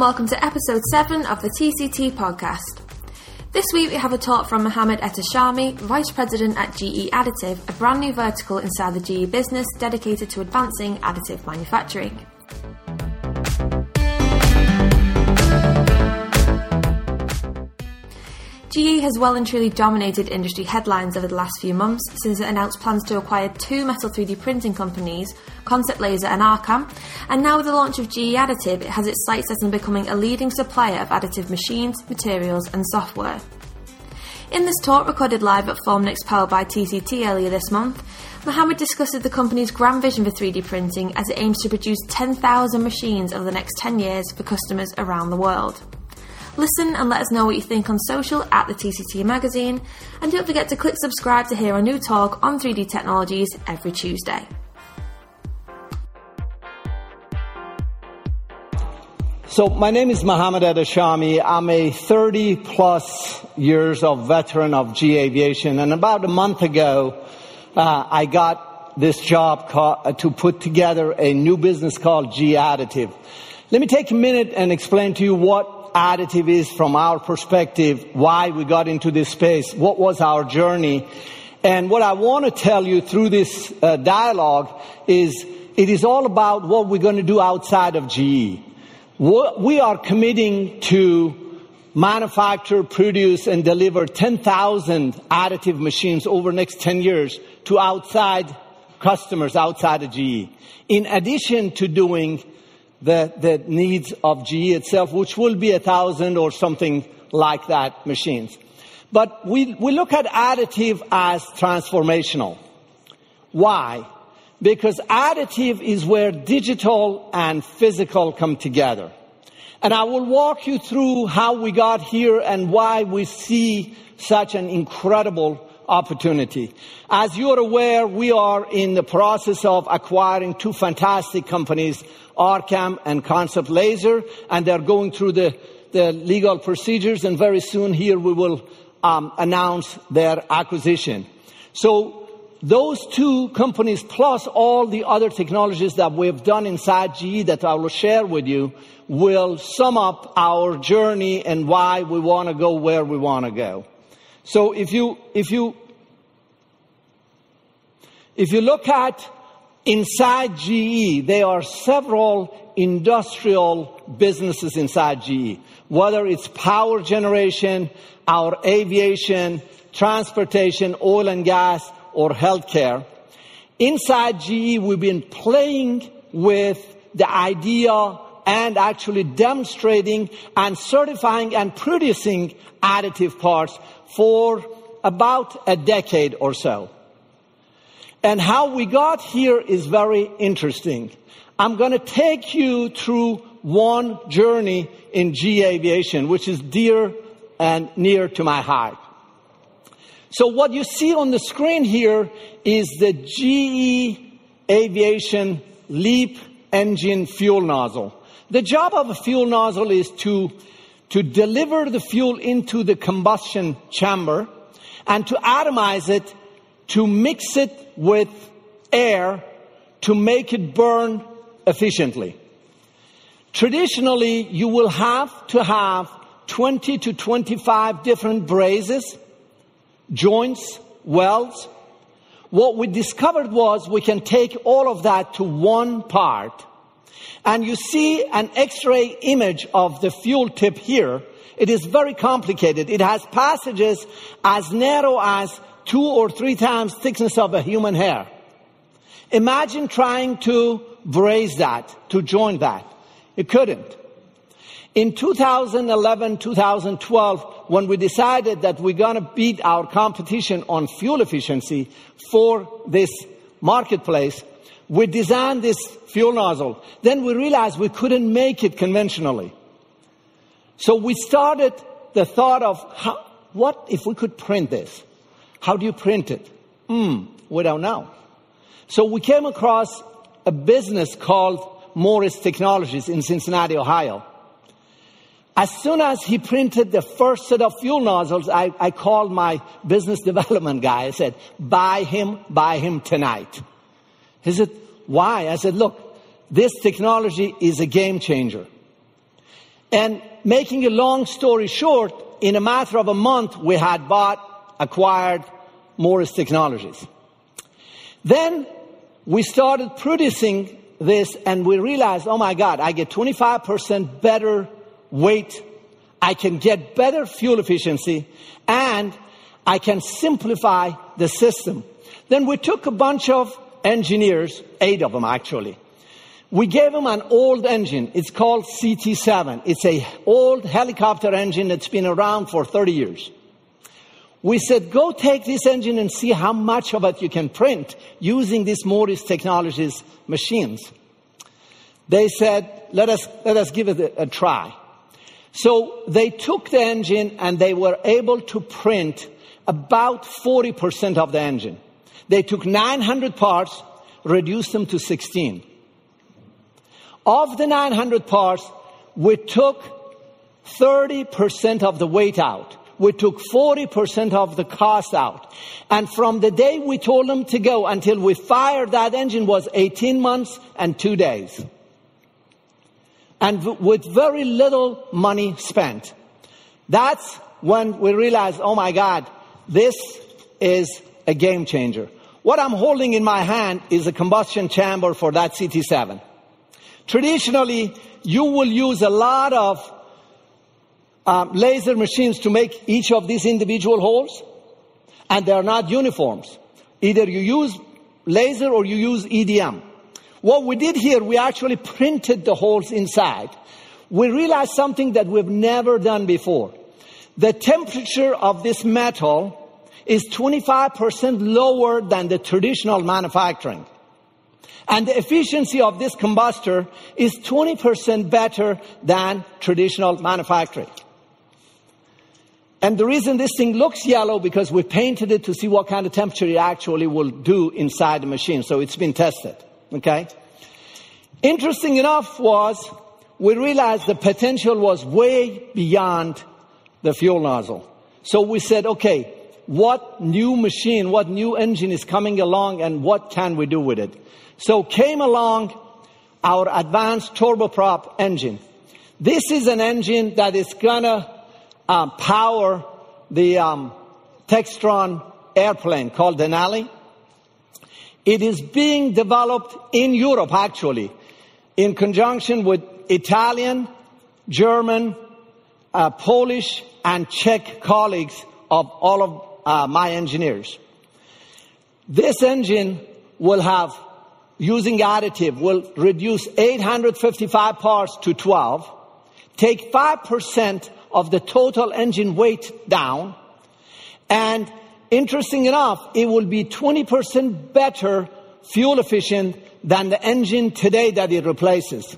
welcome to episode 7 of the TCT podcast. This week we have a talk from Mohammed Ehteshami, Vice President at GE Additive, a brand new vertical inside the GE business dedicated to advancing additive manufacturing. GE has well and truly dominated industry headlines over the last few months since it announced plans to acquire two metal 3D printing companies, Concept Laser and Arcam, and now with the launch of GE Additive, it has its sights set on becoming a leading supplier of additive machines, materials, and software. In this talk recorded live at Formnext powered by TCT earlier this month, Mohammed discussed the company's grand vision for 3D printing as it aims to produce 10,000 machines over the next 10 years for customers around the world. Listen and let us know what you think on social at the TCT magazine, and don't forget to click subscribe to hear a new talk on 3D technologies every Tuesday. So my name is Mohammed Ehteshami. I'm a 30 plus years of veteran of GE Aviation, and about a month ago, uh, I got this job uh, to put together a new business called GE Additive. Let me take a minute and explain to you what additive is from our perspective, why we got into this space, what was our journey. And what I want to tell you through this uh, dialogue is it is all about what we're going to do outside of GE. We are committing to manufacture, produce, and deliver 10,000 additive machines over the next 10 years to outside customers outside of GE. In addition to doing the, the needs of GE itself, which will be a thousand or something like that machines. But we, we look at additive as transformational. Why? Because additive is where digital and physical come together. And I will walk you through how we got here and why we see such an incredible opportunity. As you are aware, we are in the process of acquiring two fantastic companies, Arcam and Concept Laser, and they're going through the, the legal procedures, and very soon here we will um, announce their acquisition. So those two companies plus all the other technologies that we've done inside GE that I will share with you will sum up our journey and why we want to go where we want to go. So if you, if you, if you look at inside GE, there are several industrial businesses inside GE, whether it's power generation, our aviation, transportation, oil and gas, or healthcare. Inside GE, we've been playing with the idea and actually demonstrating and certifying and producing additive parts for about a decade or so. And how we got here is very interesting. I'm going to take you through one journey in GE Aviation, which is dear and near to my heart. So what you see on the screen here is the GE Aviation LEAP engine fuel nozzle. The job of a fuel nozzle is to, to deliver the fuel into the combustion chamber and to atomize it, to mix it with air to make it burn efficiently. Traditionally, you will have to have 20 to 25 different braces, joints, welds. What we discovered was we can take all of that to one part and you see an x-ray image of the fuel tip here. It is very complicated. It has passages as narrow as two or three times thickness of a human hair. Imagine trying to brace that, to join that. It couldn't. In 2011, 2012, when we decided that we're gonna beat our competition on fuel efficiency for this marketplace, we designed this fuel nozzle. Then we realized we couldn't make it conventionally. So we started the thought of how, what if we could print this? How do you print it? Hmm, we don't know. So we came across a business called Morris Technologies in Cincinnati, Ohio. As soon as he printed the first set of fuel nozzles, I, I called my business development guy. I said, buy him, buy him tonight. He said, why? I said, look, this technology is a game changer. And making a long story short, in a matter of a month, we had bought, acquired Morris Technologies. Then we started producing this and we realized, oh my God, I get 25% better weight. I can get better fuel efficiency and I can simplify the system. Then we took a bunch of engineers, eight of them actually. We gave them an old engine. It's called CT7. It's a old helicopter engine that's been around for 30 years. We said, go take this engine and see how much of it you can print using these Morris Technologies machines. They said, let us, let us give it a, a try. So they took the engine and they were able to print about 40% of the engine. They took 900 parts, reduced them to 16. Of the 900 parts, we took 30% of the weight out. We took 40% of the cost out. And from the day we told them to go until we fired that engine was 18 months and two days. And with very little money spent. That's when we realized, oh my God, this is a game changer. What I'm holding in my hand is a combustion chamber for that CT7. Traditionally, you will use a lot of um, laser machines to make each of these individual holes, and they are not uniforms. Either you use laser or you use EDM. What we did here, we actually printed the holes inside. We realized something that we've never done before. The temperature of this metal is 25% lower than the traditional manufacturing. And the efficiency of this combustor is 20% better than traditional manufacturing. And the reason this thing looks yellow because we painted it to see what kind of temperature it actually will do inside the machine. So it's been tested. Okay? Interesting enough was we realized the potential was way beyond the fuel nozzle. So we said, okay, what new machine, what new engine is coming along and what can we do with it? So came along our advanced turboprop engine. This is an engine that is gonna um, power the um, Textron airplane called Denali. It is being developed in Europe actually, in conjunction with Italian, German, uh, Polish, and Czech colleagues of all of uh, my engineers. This engine will have, using additive, will reduce 855 parts to 12, take 5% of the total engine weight down, and interesting enough, it will be 20% better fuel efficient than the engine today that it replaces.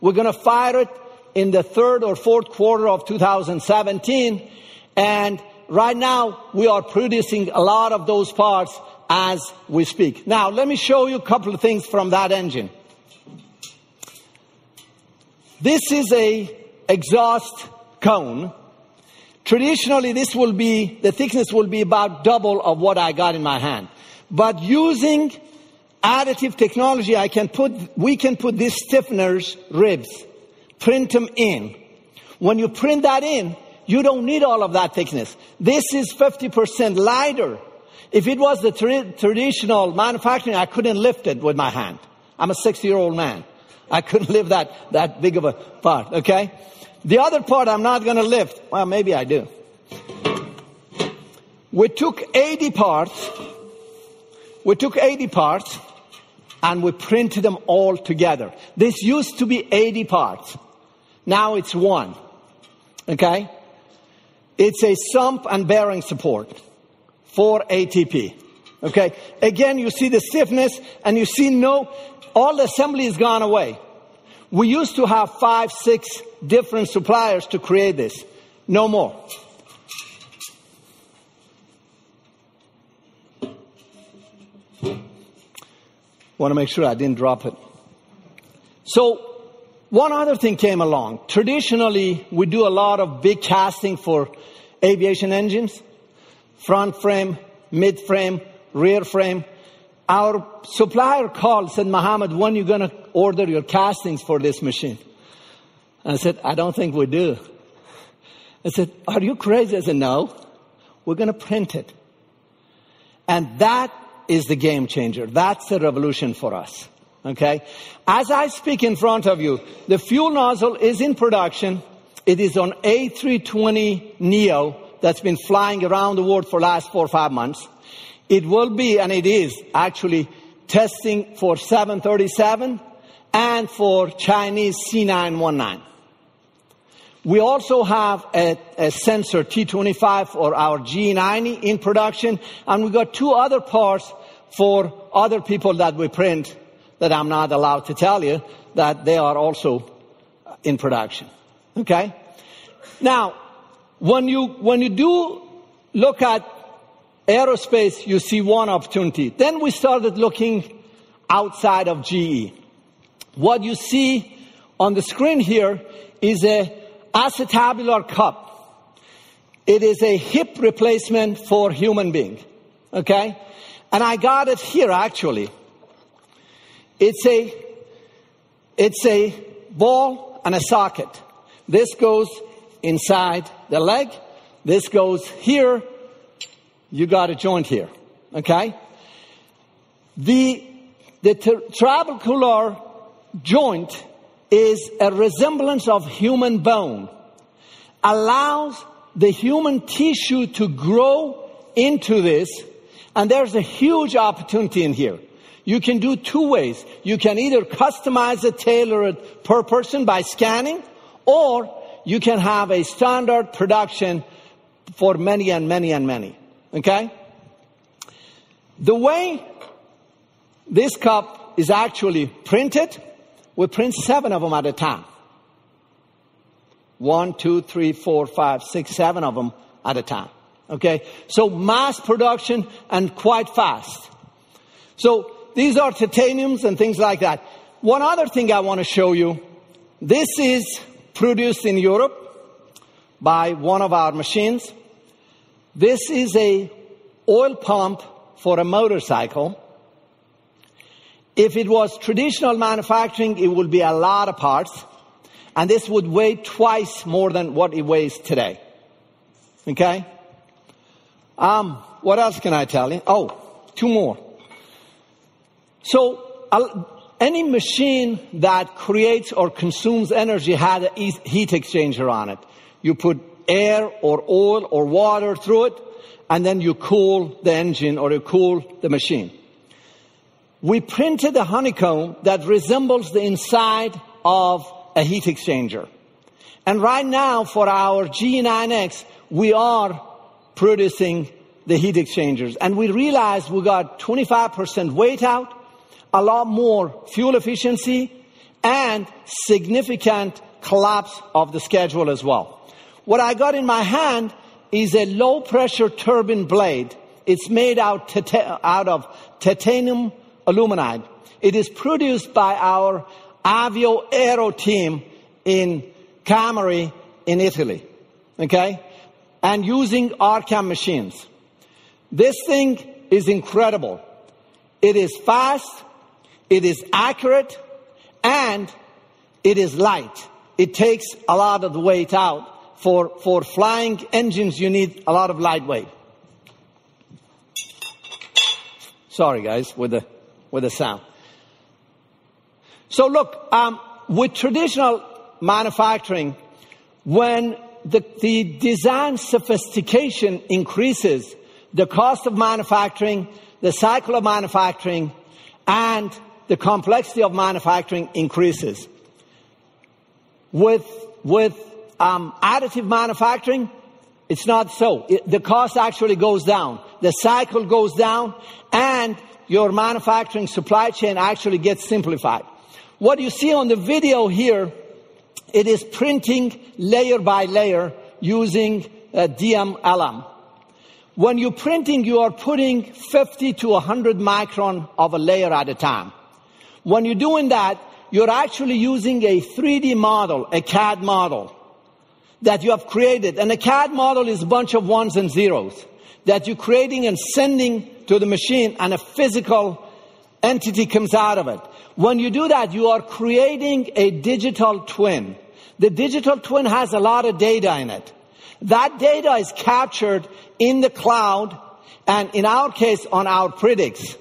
We're going to fire it in the third or fourth quarter of 2017, and right now we are producing a lot of those parts as we speak. Now, let me show you a couple of things from that engine. This is a exhaust cone. Traditionally, this will be, the thickness will be about double of what I got in my hand. But using additive technology, I can put, we can put these stiffeners, ribs, print them in. When you print that in, you don't need all of that thickness. This is 50% lighter. If it was the tra- traditional manufacturing, I couldn't lift it with my hand. I'm a 60 year old man. I couldn't lift that, that big of a part, okay? The other part I'm not gonna lift. Well, maybe I do. We took 80 parts. We took 80 parts and we printed them all together. This used to be 80 parts. Now it's one. Okay? It's a sump and bearing support for ATP. Okay. Again, you see the stiffness and you see no, all the assembly has gone away. We used to have five, six different suppliers to create this. No more. Want to make sure I didn't drop it. So one other thing came along. Traditionally, we do a lot of big casting for aviation engines, front frame, mid frame, rear frame. Our supplier called, said, Mohammed, when are you going to order your castings for this machine? I said, I don't think we do. I said, Are you crazy? I said, No, we're going to print it. And that is the game changer. That's the revolution for us. Okay? As I speak in front of you, the fuel nozzle is in production. It is on A320 Neo that's been flying around the world for the last four or five months. It will be, and it is actually testing for 737 and for Chinese C919. We also have a, a, sensor T25 for our GE90 in production, and we got two other parts for other people that we print that I'm not allowed to tell you that they are also in production. Okay? Now, when you, when you do look at aerospace, you see one opportunity. Then we started looking outside of GE. What you see on the screen here is a acetabular cup. It is a hip replacement for human being. Okay? And I got it here actually. It's a, it's a ball and a socket. This goes inside the leg. This goes here. You got a joint here. Okay? The, the trabecular joint is a resemblance of human bone. Allows the human tissue to grow into this. And there's a huge opportunity in here. You can do two ways. You can either customize it, tailor it per person by scanning, or you can have a standard production for many and many and many. Okay? The way this cup is actually printed, we print seven of them at a time. One, two, three, four, five, six, seven of them at a time. Okay? So mass production and quite fast. So these are titaniums and things like that. One other thing I want to show you. This is produced in Europe by one of our machines. This is a oil pump for a motorcycle. If it was traditional manufacturing, it would be a lot of parts, and this would weigh twice more than what it weighs today. Okay? Um, what else can I tell you? Oh, two more. So, any machine that creates or consumes energy has a heat exchanger on it. You put air or oil or water through it, and then you cool the engine or you cool the machine. We printed a honeycomb that resembles the inside of a heat exchanger. And right now for our GE9X, we are producing the heat exchangers. And we realized we got 25% weight out, a lot more fuel efficiency, and significant collapse of the schedule as well. What I got in my hand is a low pressure turbine blade. It's made out, out of titanium aluminide. It is produced by our Avio Aero team in Cameri in Italy. Okay? And using Arcam machines. This thing is incredible. It is fast, it is accurate, and it is light. It takes a lot of the weight out. For, for flying engines, you need a lot of lightweight. Sorry, guys, with the, with the sound. So look, um, with traditional manufacturing, when the, the design sophistication increases, the cost of manufacturing, the cycle of manufacturing, and the complexity of manufacturing increases. With, with um, additive manufacturing, it's not so. It, the cost actually goes down. The cycle goes down, and your manufacturing supply chain actually gets simplified. What you see on the video here, it is printing layer by layer using uh, DMLM. When you're printing, you are putting 50 to 100 micron of a layer at a time. When you're doing that, you're actually using a 3D model, a CAD model that you have created. And a CAD model is a bunch of ones and zeros that you're creating and sending to the machine and a physical entity comes out of it. When you do that, you are creating a digital twin. The digital twin has a lot of data in it. That data is captured in the cloud and in our case on our Predix.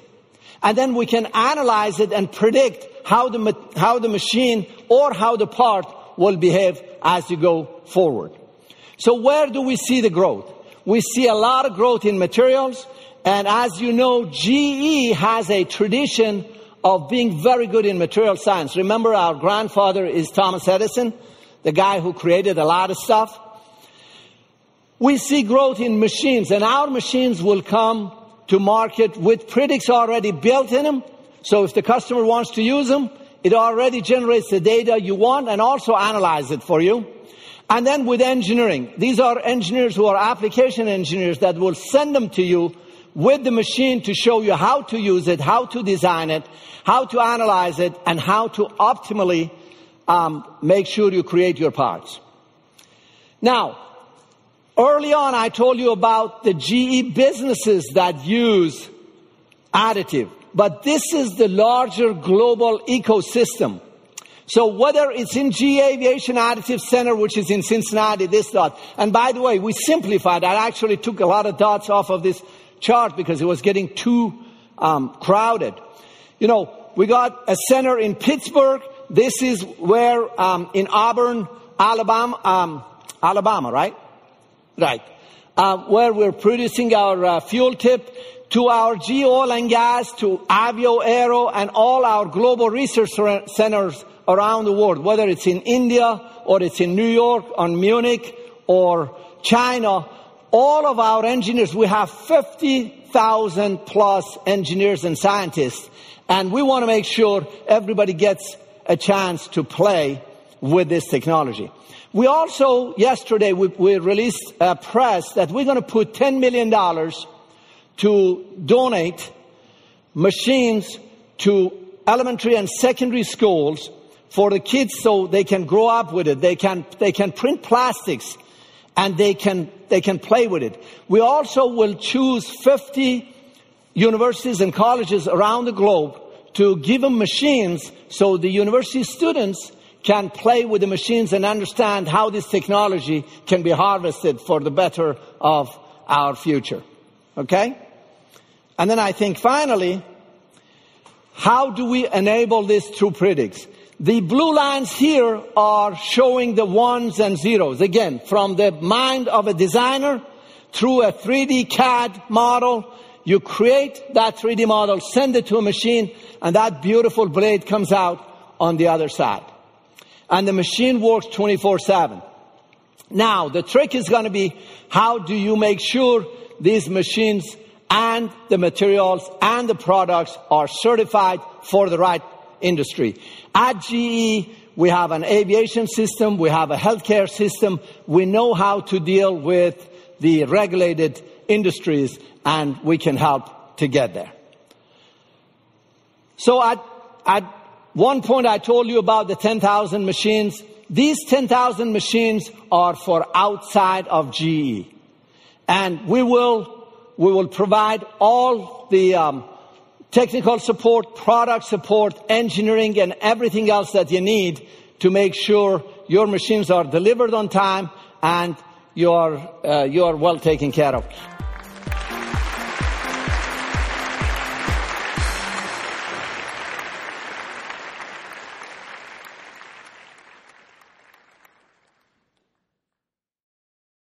And then we can analyze it and predict how the, how the machine or how the part will behave as you go forward. So where do we see the growth? We see a lot of growth in materials. And as you know, GE has a tradition of being very good in material science. Remember our grandfather is Thomas Edison, the guy who created a lot of stuff. We see growth in machines and our machines will come to market with Predix already built in them. So if the customer wants to use them, it already generates the data you want and also analyze it for you. And then with engineering, these are engineers who are application engineers that will send them to you with the machine to show you how to use it, how to design it, how to analyze it, and how to optimally um, make sure you create your parts. Now, early on, I told you about the GE businesses that use additive, but this is the larger global ecosystem. So whether it's in GE Aviation Additive Center, which is in Cincinnati, this dot, and by the way, we simplified. I actually took a lot of dots off of this chart because it was getting too um, crowded. You know, we got a center in Pittsburgh. This is where um, in Auburn, Alabama, um, Alabama, right? Right. Uh, where we're producing our uh, fuel tip to our GE Oil and Gas, to Avio Aero, and all our global research centers around the world, whether it's in India or it's in New York or Munich or China, all of our engineers, we have 50,000 plus engineers and scientists, and we want to make sure everybody gets a chance to play with this technology. We also, yesterday, we, we released a press that we're going to put $10 million to donate machines to elementary and secondary schools for the kids so they can grow up with it. They can, they can print plastics and they can, they can play with it. We also will choose 50 universities and colleges around the globe to give them machines so the university students can play with the machines and understand how this technology can be harvested for the better of our future. Okay? And then I think finally, how do we enable this through Predix? The blue lines here are showing the ones and zeros. Again, from the mind of a designer through a 3D CAD model, you create that 3D model, send it to a machine, and that beautiful blade comes out on the other side. And the machine works 24 7. Now, the trick is going to be how do you make sure these machines and the materials and the products are certified for the right industry. At GE, we have an aviation system, we have a healthcare system, we know how to deal with the regulated industries, and we can help to get there. So at, at one point I told you about the 10,000 machines. These 10,000 machines are for outside of GE. And we will, we will provide all the um, technical support, product support, engineering, and everything else that you need to make sure your machines are delivered on time and you are, uh, you are well taken care of.